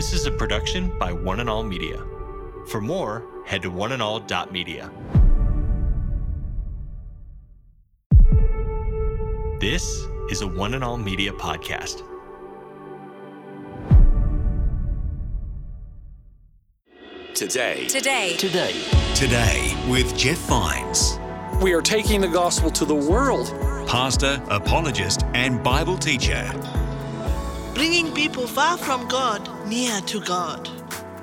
This is a production by One and All Media. For more, head to oneandall.media. This is a One and All Media podcast. Today, Today. Today. Today with Jeff Vines, We are taking the gospel to the world. pastor, apologist, and Bible teacher. Bringing people far from God near to God.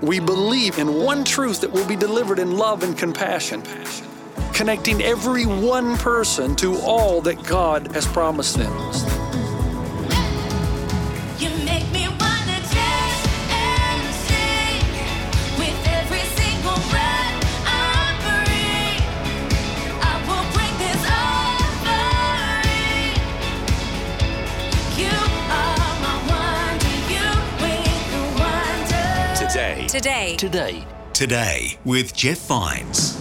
We believe in one truth that will be delivered in love and compassion, connecting every one person to all that God has promised them. Today, Today. Today, Today with Jeff Vines.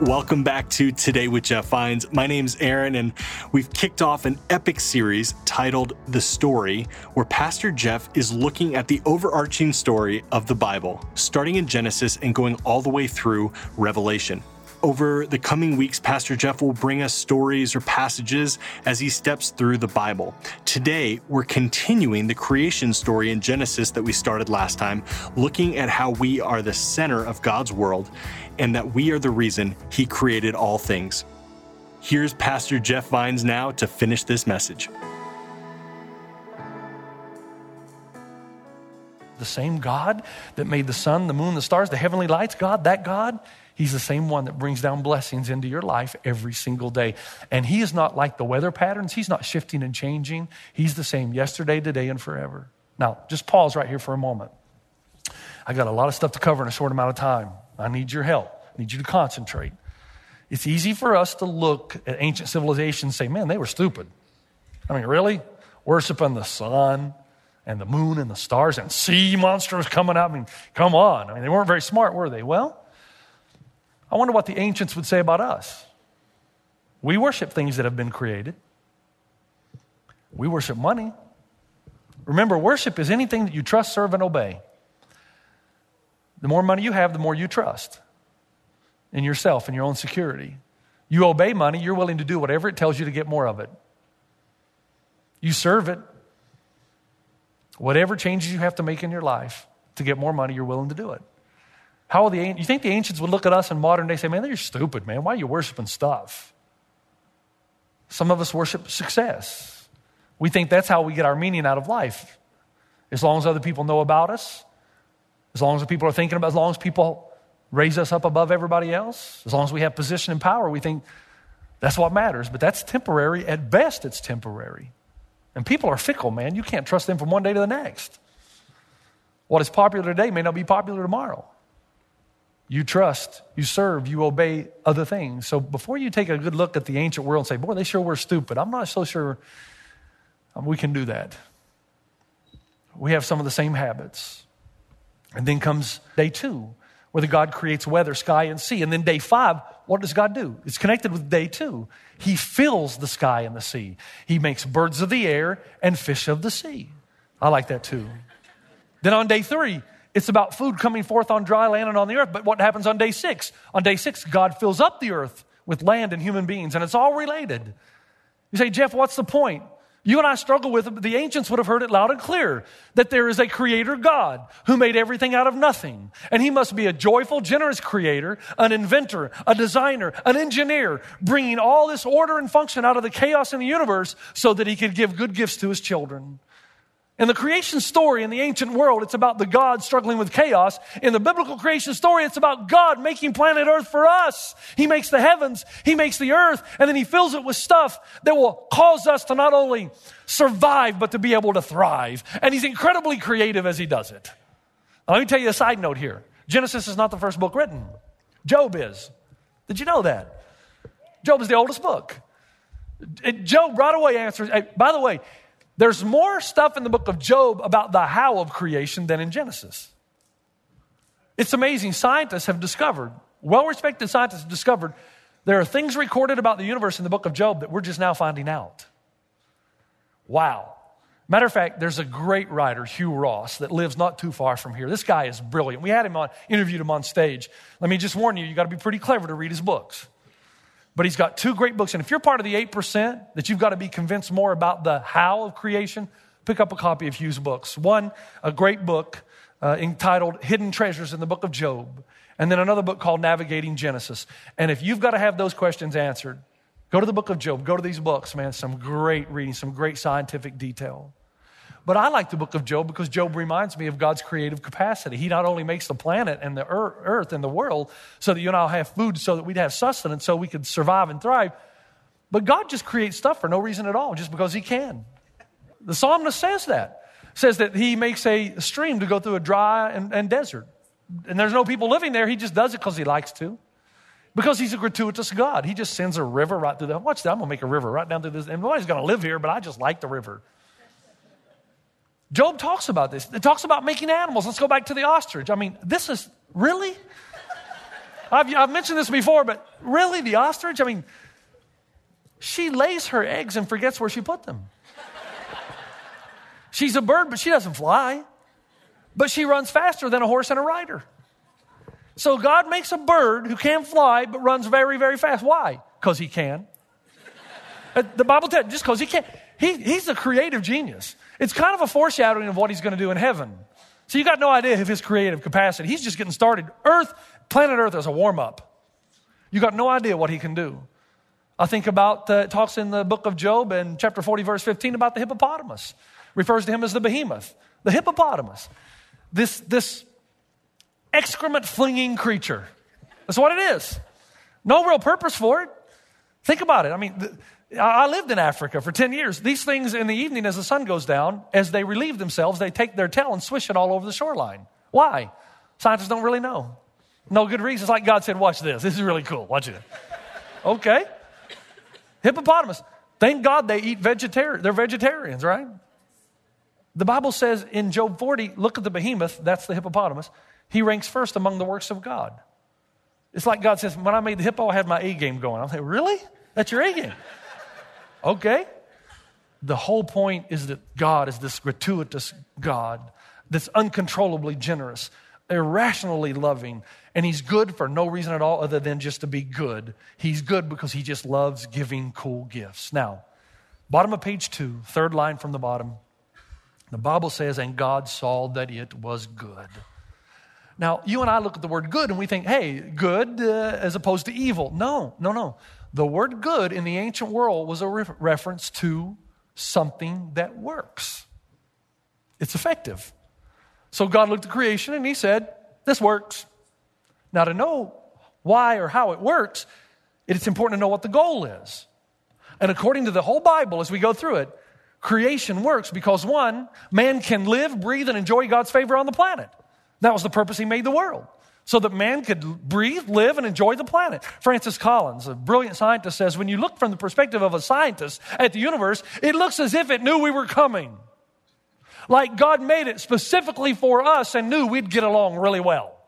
Welcome back to Today with Jeff Vines. My name's Aaron, and we've kicked off an epic series titled The Story, where Pastor Jeff is looking at the overarching story of the Bible, starting in Genesis and going all the way through Revelation. Over the coming weeks, Pastor Jeff will bring us stories or passages as he steps through the Bible. Today, we're continuing the creation story in Genesis that we started last time, looking at how we are the center of God's world and that we are the reason he created all things. Here's Pastor Jeff Vines now to finish this message. the same God that made the sun, the moon, the stars, the heavenly lights, God, that God, He's the same one that brings down blessings into your life every single day. And He is not like the weather patterns, He's not shifting and changing. He's the same yesterday, today, and forever. Now, just pause right here for a moment. I got a lot of stuff to cover in a short amount of time. I need your help, I need you to concentrate. It's easy for us to look at ancient civilizations and say, man, they were stupid. I mean, really? Worshiping the sun and the moon and the stars and sea monsters coming out. I mean, come on. I mean, they weren't very smart, were they? Well, I wonder what the ancients would say about us. We worship things that have been created, we worship money. Remember, worship is anything that you trust, serve, and obey. The more money you have, the more you trust in yourself and your own security. You obey money, you're willing to do whatever it tells you to get more of it. You serve it. Whatever changes you have to make in your life to get more money, you're willing to do it. How will the you think the ancients would look at us in modern day and say, "Man, you're stupid, man. Why are you worshiping stuff?" Some of us worship success. We think that's how we get our meaning out of life. As long as other people know about us, as long as people are thinking about, as long as people raise us up above everybody else, as long as we have position and power, we think that's what matters. But that's temporary. At best, it's temporary. And people are fickle, man. You can't trust them from one day to the next. What is popular today may not be popular tomorrow. You trust, you serve, you obey other things. So before you take a good look at the ancient world and say, boy, they sure were stupid, I'm not so sure um, we can do that. We have some of the same habits. And then comes day two, where the God creates weather, sky, and sea. And then day five, what does God do? It's connected with day two. He fills the sky and the sea. He makes birds of the air and fish of the sea. I like that too. Then on day three, it's about food coming forth on dry land and on the earth. But what happens on day six? On day six, God fills up the earth with land and human beings, and it's all related. You say, Jeff, what's the point? You and I struggle with it, but the ancients would have heard it loud and clear that there is a creator God who made everything out of nothing. And he must be a joyful, generous creator, an inventor, a designer, an engineer, bringing all this order and function out of the chaos in the universe so that he could give good gifts to his children. In the creation story in the ancient world, it's about the God struggling with chaos. In the biblical creation story, it's about God making planet Earth for us. He makes the heavens, He makes the earth, and then He fills it with stuff that will cause us to not only survive, but to be able to thrive. And He's incredibly creative as He does it. Now, let me tell you a side note here Genesis is not the first book written, Job is. Did you know that? Job is the oldest book. Job right away answers, by the way, there's more stuff in the book of Job about the how of creation than in Genesis. It's amazing. Scientists have discovered, well respected scientists have discovered, there are things recorded about the universe in the book of Job that we're just now finding out. Wow. Matter of fact, there's a great writer, Hugh Ross, that lives not too far from here. This guy is brilliant. We had him on, interviewed him on stage. Let me just warn you, you got to be pretty clever to read his books. But he's got two great books. And if you're part of the 8% that you've got to be convinced more about the how of creation, pick up a copy of Hugh's books. One, a great book uh, entitled Hidden Treasures in the Book of Job. And then another book called Navigating Genesis. And if you've got to have those questions answered, go to the book of Job, go to these books, man. Some great reading, some great scientific detail. But I like the book of Job because Job reminds me of God's creative capacity. He not only makes the planet and the earth and the world so that you and I'll have food, so that we'd have sustenance, so we could survive and thrive, but God just creates stuff for no reason at all, just because He can. The psalmist says that. Says that He makes a stream to go through a dry and, and desert. And there's no people living there. He just does it because He likes to. Because He's a gratuitous God. He just sends a river right through the. Watch that. I'm going to make a river right down through this. And nobody's going to live here, but I just like the river. Job talks about this. It talks about making animals. Let's go back to the ostrich. I mean, this is really? I've, I've mentioned this before, but really, the ostrich? I mean, she lays her eggs and forgets where she put them. She's a bird, but she doesn't fly. But she runs faster than a horse and a rider. So God makes a bird who can't fly but runs very, very fast. Why? Because he can. Uh, The Bible tells just because he can. He, he's a creative genius. It's kind of a foreshadowing of what he's going to do in heaven. So you got no idea of his creative capacity. He's just getting started. Earth, planet Earth is a warm up. You got no idea what he can do. I think about, uh, talks in the book of Job in chapter 40, verse 15 about the hippopotamus. Refers to him as the behemoth, the hippopotamus. This, this excrement flinging creature. That's what it is. No real purpose for it. Think about it. I mean, I lived in Africa for 10 years. These things in the evening, as the sun goes down, as they relieve themselves, they take their tail and swish it all over the shoreline. Why? Scientists don't really know. No good reason. It's like God said, Watch this. This is really cool. Watch it. Okay. Hippopotamus. Thank God they eat vegetarian. They're vegetarians, right? The Bible says in Job 40, look at the behemoth, that's the hippopotamus. He ranks first among the works of God. It's like God says, when I made the hippo, I had my A game going. I'm like, really? That's your A game? Okay. The whole point is that God is this gratuitous God that's uncontrollably generous, irrationally loving, and He's good for no reason at all other than just to be good. He's good because He just loves giving cool gifts. Now, bottom of page two, third line from the bottom. The Bible says, and God saw that it was good. Now, you and I look at the word good and we think, hey, good uh, as opposed to evil. No, no, no. The word good in the ancient world was a re- reference to something that works, it's effective. So God looked at creation and he said, this works. Now, to know why or how it works, it's important to know what the goal is. And according to the whole Bible, as we go through it, creation works because one, man can live, breathe, and enjoy God's favor on the planet. That was the purpose he made the world. So that man could breathe, live, and enjoy the planet. Francis Collins, a brilliant scientist, says when you look from the perspective of a scientist at the universe, it looks as if it knew we were coming. Like God made it specifically for us and knew we'd get along really well.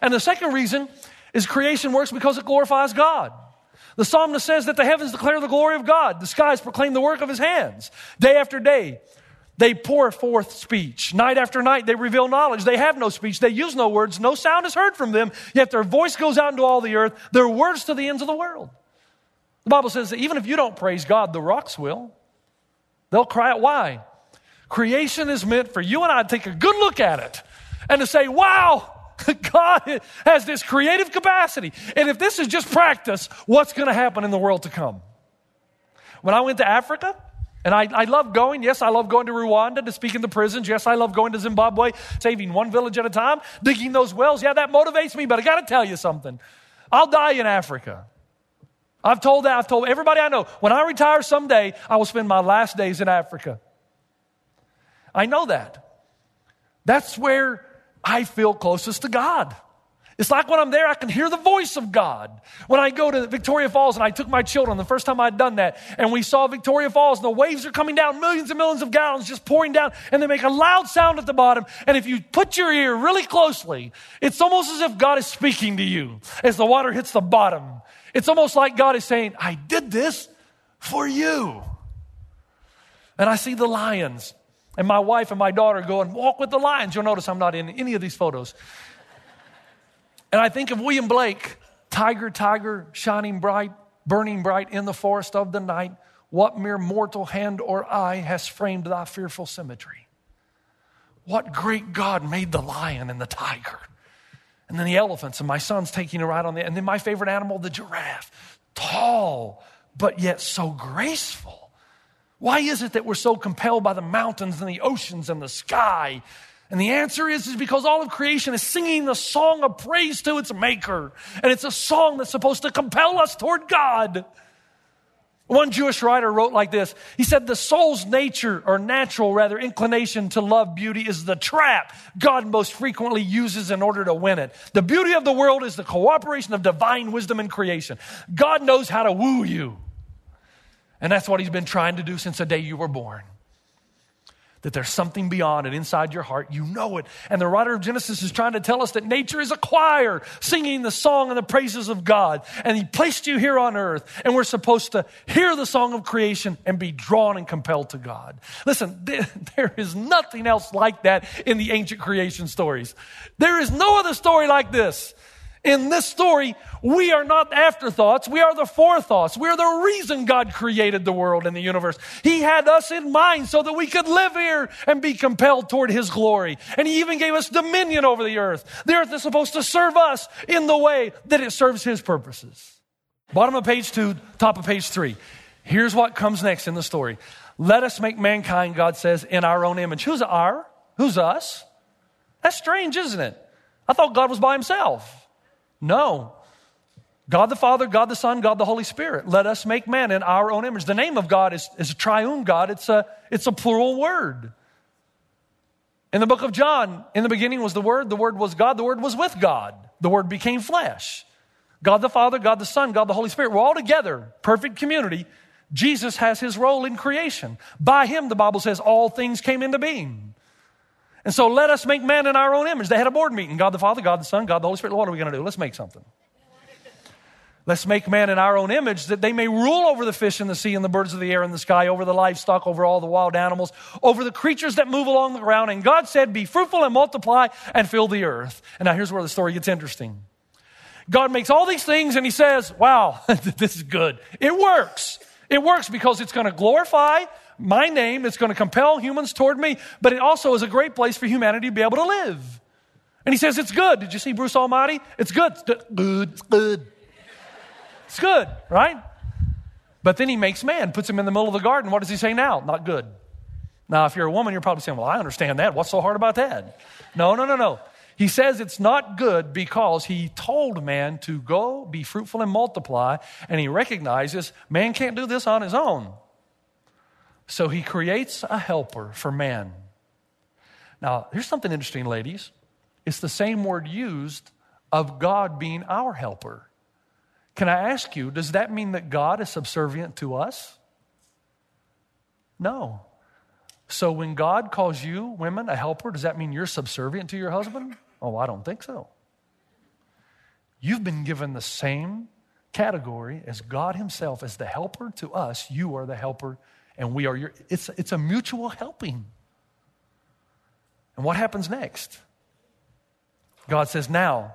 And the second reason is creation works because it glorifies God. The psalmist says that the heavens declare the glory of God, the skies proclaim the work of his hands. Day after day, they pour forth speech. Night after night, they reveal knowledge. They have no speech. They use no words. No sound is heard from them, yet their voice goes out into all the earth, their words to the ends of the world. The Bible says that even if you don't praise God, the rocks will. They'll cry out, Why? Creation is meant for you and I to take a good look at it and to say, Wow, God has this creative capacity. And if this is just practice, what's going to happen in the world to come? When I went to Africa, and I, I love going. Yes, I love going to Rwanda to speak in the prisons. Yes, I love going to Zimbabwe, saving one village at a time, digging those wells. Yeah, that motivates me, but I got to tell you something. I'll die in Africa. I've told that, I've told everybody I know, when I retire someday, I will spend my last days in Africa. I know that. That's where I feel closest to God. It's like when I'm there, I can hear the voice of God. When I go to Victoria Falls, and I took my children the first time I'd done that, and we saw Victoria Falls, and the waves are coming down, millions and millions of gallons just pouring down, and they make a loud sound at the bottom. And if you put your ear really closely, it's almost as if God is speaking to you as the water hits the bottom. It's almost like God is saying, I did this for you. and I see the lions. And my wife and my daughter go and walk with the lions. You'll notice I'm not in any of these photos. And I think of William Blake, tiger, tiger, shining bright, burning bright in the forest of the night. What mere mortal hand or eye has framed thy fearful symmetry? What great God made the lion and the tiger? And then the elephants, and my son's taking a ride on the, and then my favorite animal, the giraffe. Tall, but yet so graceful. Why is it that we're so compelled by the mountains and the oceans and the sky? And the answer is, is because all of creation is singing the song of praise to its maker. And it's a song that's supposed to compel us toward God. One Jewish writer wrote like this. He said, the soul's nature or natural rather inclination to love beauty is the trap God most frequently uses in order to win it. The beauty of the world is the cooperation of divine wisdom and creation. God knows how to woo you. And that's what he's been trying to do since the day you were born. That there's something beyond it inside your heart. You know it. And the writer of Genesis is trying to tell us that nature is a choir singing the song and the praises of God. And he placed you here on earth. And we're supposed to hear the song of creation and be drawn and compelled to God. Listen, there is nothing else like that in the ancient creation stories. There is no other story like this. In this story, we are not afterthoughts. We are the forethoughts. We are the reason God created the world and the universe. He had us in mind so that we could live here and be compelled toward His glory. And He even gave us dominion over the earth. The earth is supposed to serve us in the way that it serves His purposes. Bottom of page two, top of page three. Here's what comes next in the story. Let us make mankind, God says, in our own image. Who's our? Who's us? That's strange, isn't it? I thought God was by Himself. No. God the Father, God the Son, God the Holy Spirit. Let us make man in our own image. The name of God is, is a triune God, it's a, it's a plural word. In the book of John, in the beginning was the Word, the Word was God, the Word was with God, the Word became flesh. God the Father, God the Son, God the Holy Spirit, we're all together, perfect community. Jesus has his role in creation. By him, the Bible says, all things came into being. And so let us make man in our own image. They had a board meeting God the Father, God the Son, God the Holy Spirit. What are we going to do? Let's make something. Let's make man in our own image that they may rule over the fish in the sea and the birds of the air in the sky, over the livestock, over all the wild animals, over the creatures that move along the ground. And God said, Be fruitful and multiply and fill the earth. And now here's where the story gets interesting. God makes all these things and he says, Wow, this is good. It works. It works because it's going to glorify my name. It's going to compel humans toward me, but it also is a great place for humanity to be able to live. And he says, It's good. Did you see Bruce Almighty? It's good. It's good. It's good. It's good, right? But then he makes man, puts him in the middle of the garden. What does he say now? Not good. Now, if you're a woman, you're probably saying, Well, I understand that. What's so hard about that? No, no, no, no. He says it's not good because he told man to go, be fruitful, and multiply. And he recognizes man can't do this on his own. So he creates a helper for man. Now, here's something interesting, ladies. It's the same word used of God being our helper. Can I ask you, does that mean that God is subservient to us? No. So when God calls you, women, a helper, does that mean you're subservient to your husband? Oh, I don't think so. You've been given the same category as God Himself as the helper to us. You are the helper, and we are your. It's, it's a mutual helping. And what happens next? God says, Now,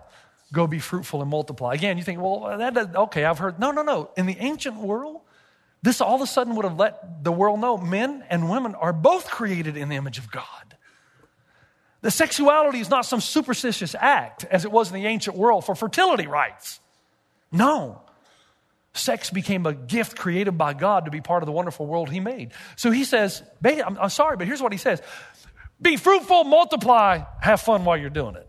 go be fruitful and multiply. Again, you think, well, that, okay, I've heard. No, no, no. In the ancient world, this all of a sudden would have let the world know men and women are both created in the image of God. The sexuality is not some superstitious act as it was in the ancient world for fertility rites. No. Sex became a gift created by God to be part of the wonderful world He made. So He says, I'm, sorry, but here's what He says Be fruitful, multiply, have fun while you're doing it.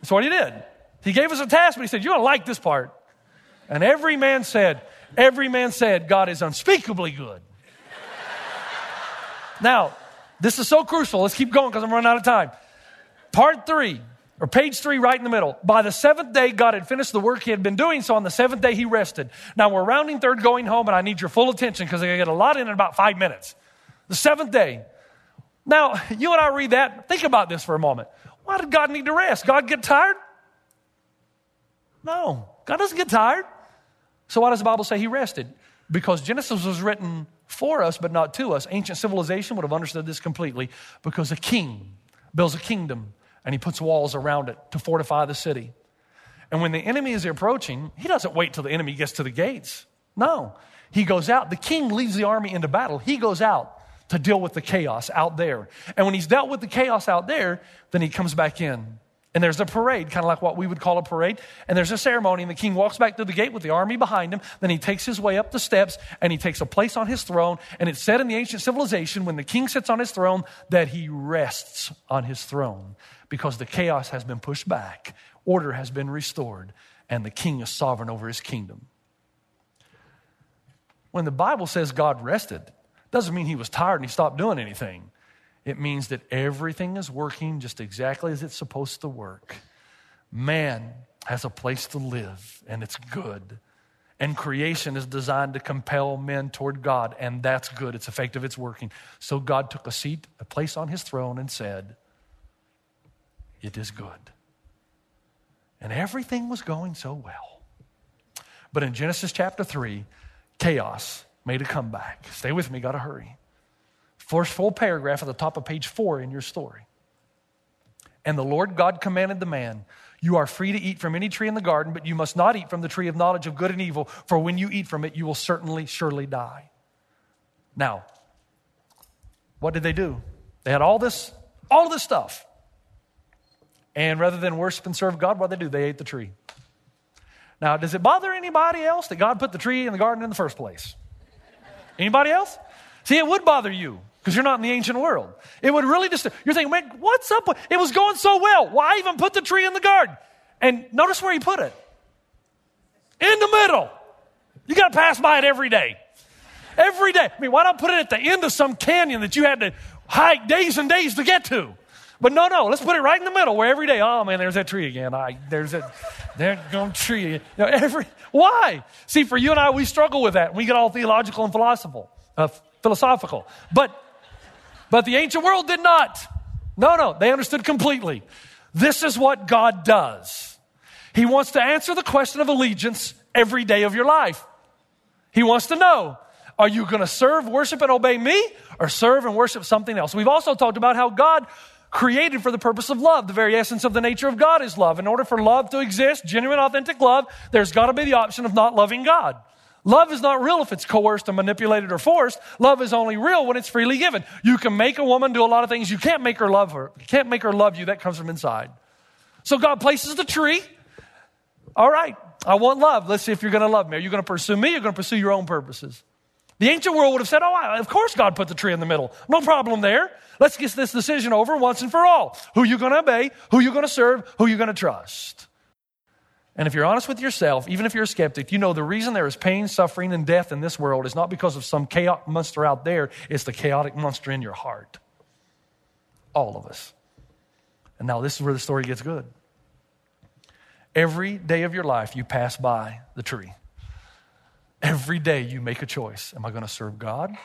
That's what He did. He gave us a task, but He said, You're going to like this part. And every man said, Every man said, God is unspeakably good. now, this is so crucial. Let's keep going because I'm running out of time. Part three, or page three, right in the middle. By the seventh day, God had finished the work he had been doing, so on the seventh day, he rested. Now we're rounding third going home, and I need your full attention because I get a lot in in about five minutes. The seventh day. Now, you and I read that. Think about this for a moment. Why did God need to rest? God get tired? No, God doesn't get tired. So why does the Bible say he rested? Because Genesis was written for us, but not to us. Ancient civilization would have understood this completely because a king builds a kingdom and he puts walls around it to fortify the city. And when the enemy is approaching, he doesn't wait till the enemy gets to the gates. No, he goes out. The king leads the army into battle. He goes out to deal with the chaos out there. And when he's dealt with the chaos out there, then he comes back in. And there's a parade, kind of like what we would call a parade. And there's a ceremony, and the king walks back through the gate with the army behind him. Then he takes his way up the steps and he takes a place on his throne. And it's said in the ancient civilization when the king sits on his throne that he rests on his throne because the chaos has been pushed back, order has been restored, and the king is sovereign over his kingdom. When the Bible says God rested, doesn't mean he was tired and he stopped doing anything. It means that everything is working just exactly as it's supposed to work. Man has a place to live, and it's good. And creation is designed to compel men toward God, and that's good. It's effective, it's working. So God took a seat, a place on his throne, and said, It is good. And everything was going so well. But in Genesis chapter 3, chaos made a comeback. Stay with me, gotta hurry. First full paragraph at the top of page four in your story. And the Lord God commanded the man, You are free to eat from any tree in the garden, but you must not eat from the tree of knowledge of good and evil, for when you eat from it, you will certainly, surely die. Now, what did they do? They had all this, all this stuff. And rather than worship and serve God, what they do? They ate the tree. Now, does it bother anybody else that God put the tree in the garden in the first place? Anybody else? See, it would bother you because you're not in the ancient world. It would really just, you're thinking, man, what's up? It was going so well. Why even put the tree in the garden? And notice where he put it in the middle. You got to pass by it every day. Every day. I mean, why not put it at the end of some canyon that you had to hike days and days to get to? But no, no, let's put it right in the middle where every day, oh man, there's that tree again. I, there's that, there going tree. You know, every, why? See, for you and I, we struggle with that. We get all theological and philosophical, uh, philosophical. But, but the ancient world did not. No, no, they understood completely. This is what God does. He wants to answer the question of allegiance every day of your life. He wants to know are you going to serve, worship, and obey me, or serve and worship something else? We've also talked about how God created for the purpose of love. The very essence of the nature of God is love. In order for love to exist, genuine, authentic love, there's got to be the option of not loving God. Love is not real if it's coerced and manipulated or forced. Love is only real when it's freely given. You can make a woman do a lot of things. You can't make her love her. You can't make her love you. That comes from inside. So God places the tree. All right, I want love. Let's see if you're going to love me. Are you going to pursue me? You're going to pursue your own purposes? The ancient world would have said, Oh, of course God put the tree in the middle. No problem there. Let's get this decision over once and for all. Who you going to obey? Who you going to serve? Who you going to trust? And if you're honest with yourself, even if you're a skeptic, you know the reason there is pain, suffering, and death in this world is not because of some chaotic monster out there, it's the chaotic monster in your heart. All of us. And now this is where the story gets good. Every day of your life, you pass by the tree. Every day you make a choice. Am I going to serve God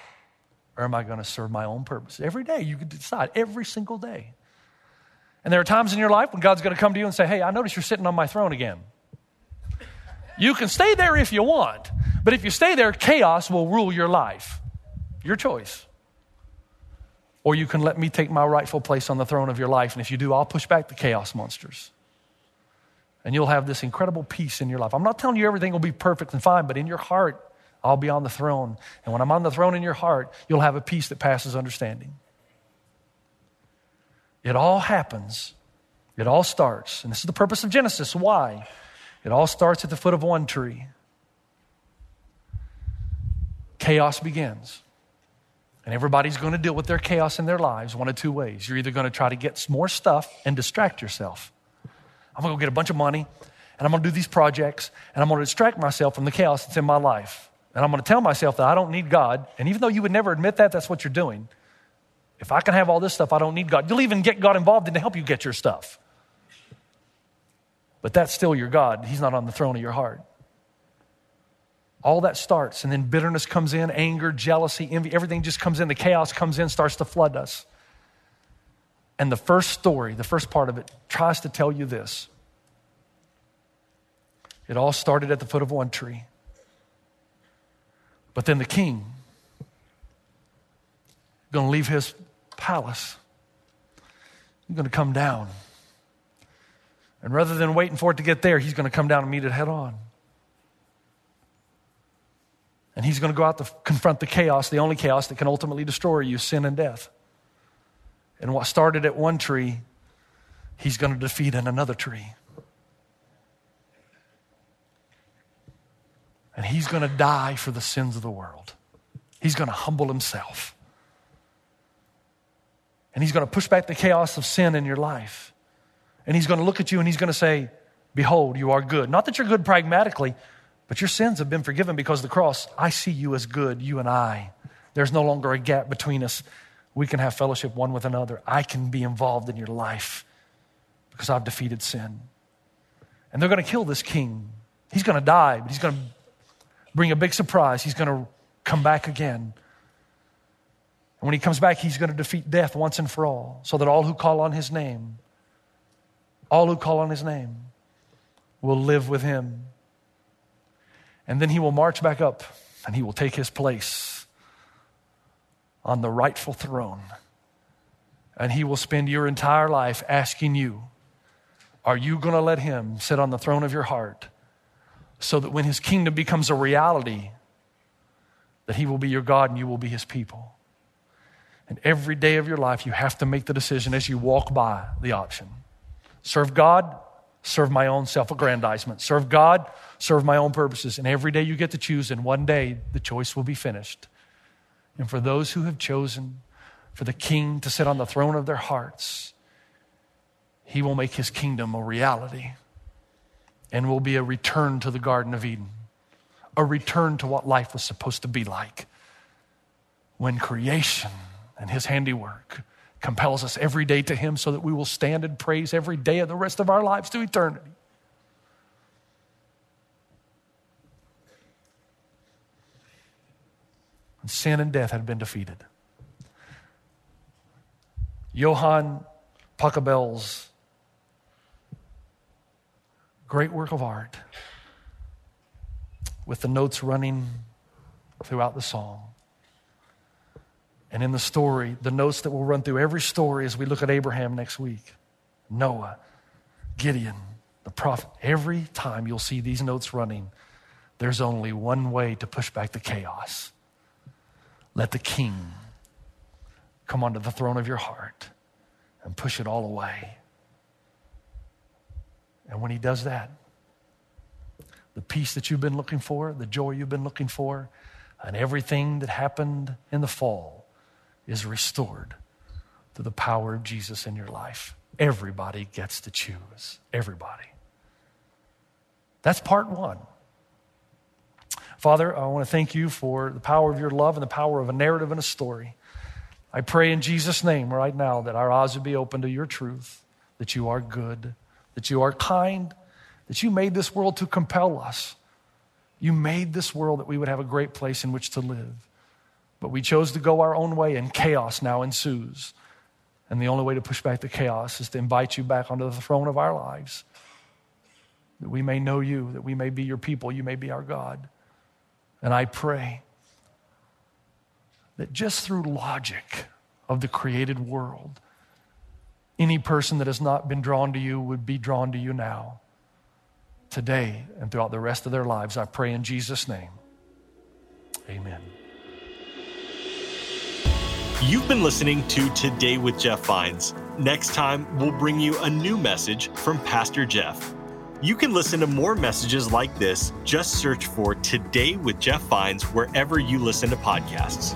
or am I going to serve my own purpose? Every day you can decide, every single day. And there are times in your life when God's going to come to you and say, Hey, I notice you're sitting on my throne again. You can stay there if you want, but if you stay there, chaos will rule your life. Your choice. Or you can let me take my rightful place on the throne of your life, and if you do, I'll push back the chaos monsters and you'll have this incredible peace in your life. I'm not telling you everything will be perfect and fine, but in your heart, I'll be on the throne. And when I'm on the throne in your heart, you'll have a peace that passes understanding. It all happens, it all starts, and this is the purpose of Genesis. Why? It all starts at the foot of one tree. Chaos begins. And everybody's going to deal with their chaos in their lives one of two ways. You're either going to try to get more stuff and distract yourself. I'm going to go get a bunch of money and I'm going to do these projects and I'm going to distract myself from the chaos that's in my life. And I'm going to tell myself that I don't need God. And even though you would never admit that, that's what you're doing. If I can have all this stuff, I don't need God. You'll even get God involved in to help you get your stuff. But that's still your God. He's not on the throne of your heart. All that starts, and then bitterness comes in, anger, jealousy, envy, everything just comes in. The chaos comes in, starts to flood us. And the first story, the first part of it, tries to tell you this. It all started at the foot of one tree. But then the king going to leave his palace. He's going to come down. And rather than waiting for it to get there, he's going to come down and meet it head on. And he's going to go out to confront the chaos, the only chaos that can ultimately destroy you sin and death. And what started at one tree, he's going to defeat in another tree. And he's going to die for the sins of the world. He's going to humble himself. And he's going to push back the chaos of sin in your life. And he's going to look at you and he's going to say, Behold, you are good. Not that you're good pragmatically, but your sins have been forgiven because of the cross. I see you as good, you and I. There's no longer a gap between us. We can have fellowship one with another. I can be involved in your life because I've defeated sin. And they're going to kill this king. He's going to die, but he's going to bring a big surprise. He's going to come back again. And when he comes back, he's going to defeat death once and for all, so that all who call on his name, all who call on his name, will live with him. And then he will march back up and he will take his place on the rightful throne. And he will spend your entire life asking you, Are you going to let him sit on the throne of your heart so that when his kingdom becomes a reality, that he will be your God and you will be his people? And every day of your life, you have to make the decision as you walk by the option serve God, serve my own self aggrandizement, serve God, serve my own purposes. And every day you get to choose, and one day the choice will be finished. And for those who have chosen for the king to sit on the throne of their hearts, he will make his kingdom a reality and will be a return to the Garden of Eden, a return to what life was supposed to be like when creation and his handiwork compels us every day to him so that we will stand and praise every day of the rest of our lives to eternity. And sin and death had been defeated. Johann Pachelbel's great work of art with the notes running throughout the song. And in the story, the notes that will run through every story as we look at Abraham next week, Noah, Gideon, the prophet, every time you'll see these notes running, there's only one way to push back the chaos. Let the king come onto the throne of your heart and push it all away. And when he does that, the peace that you've been looking for, the joy you've been looking for, and everything that happened in the fall is restored through the power of Jesus in your life. Everybody gets to choose. Everybody. That's part one. Father, I want to thank you for the power of your love and the power of a narrative and a story. I pray in Jesus' name right now that our eyes would be open to your truth, that you are good, that you are kind, that you made this world to compel us. You made this world that we would have a great place in which to live. But we chose to go our own way, and chaos now ensues. And the only way to push back the chaos is to invite you back onto the throne of our lives, that we may know you, that we may be your people, you may be our God. And I pray that just through logic of the created world, any person that has not been drawn to you would be drawn to you now, today, and throughout the rest of their lives. I pray in Jesus' name. Amen. You've been listening to Today with Jeff Vines. Next time, we'll bring you a new message from Pastor Jeff. You can listen to more messages like this. Just search for Today with Jeff Vines wherever you listen to podcasts.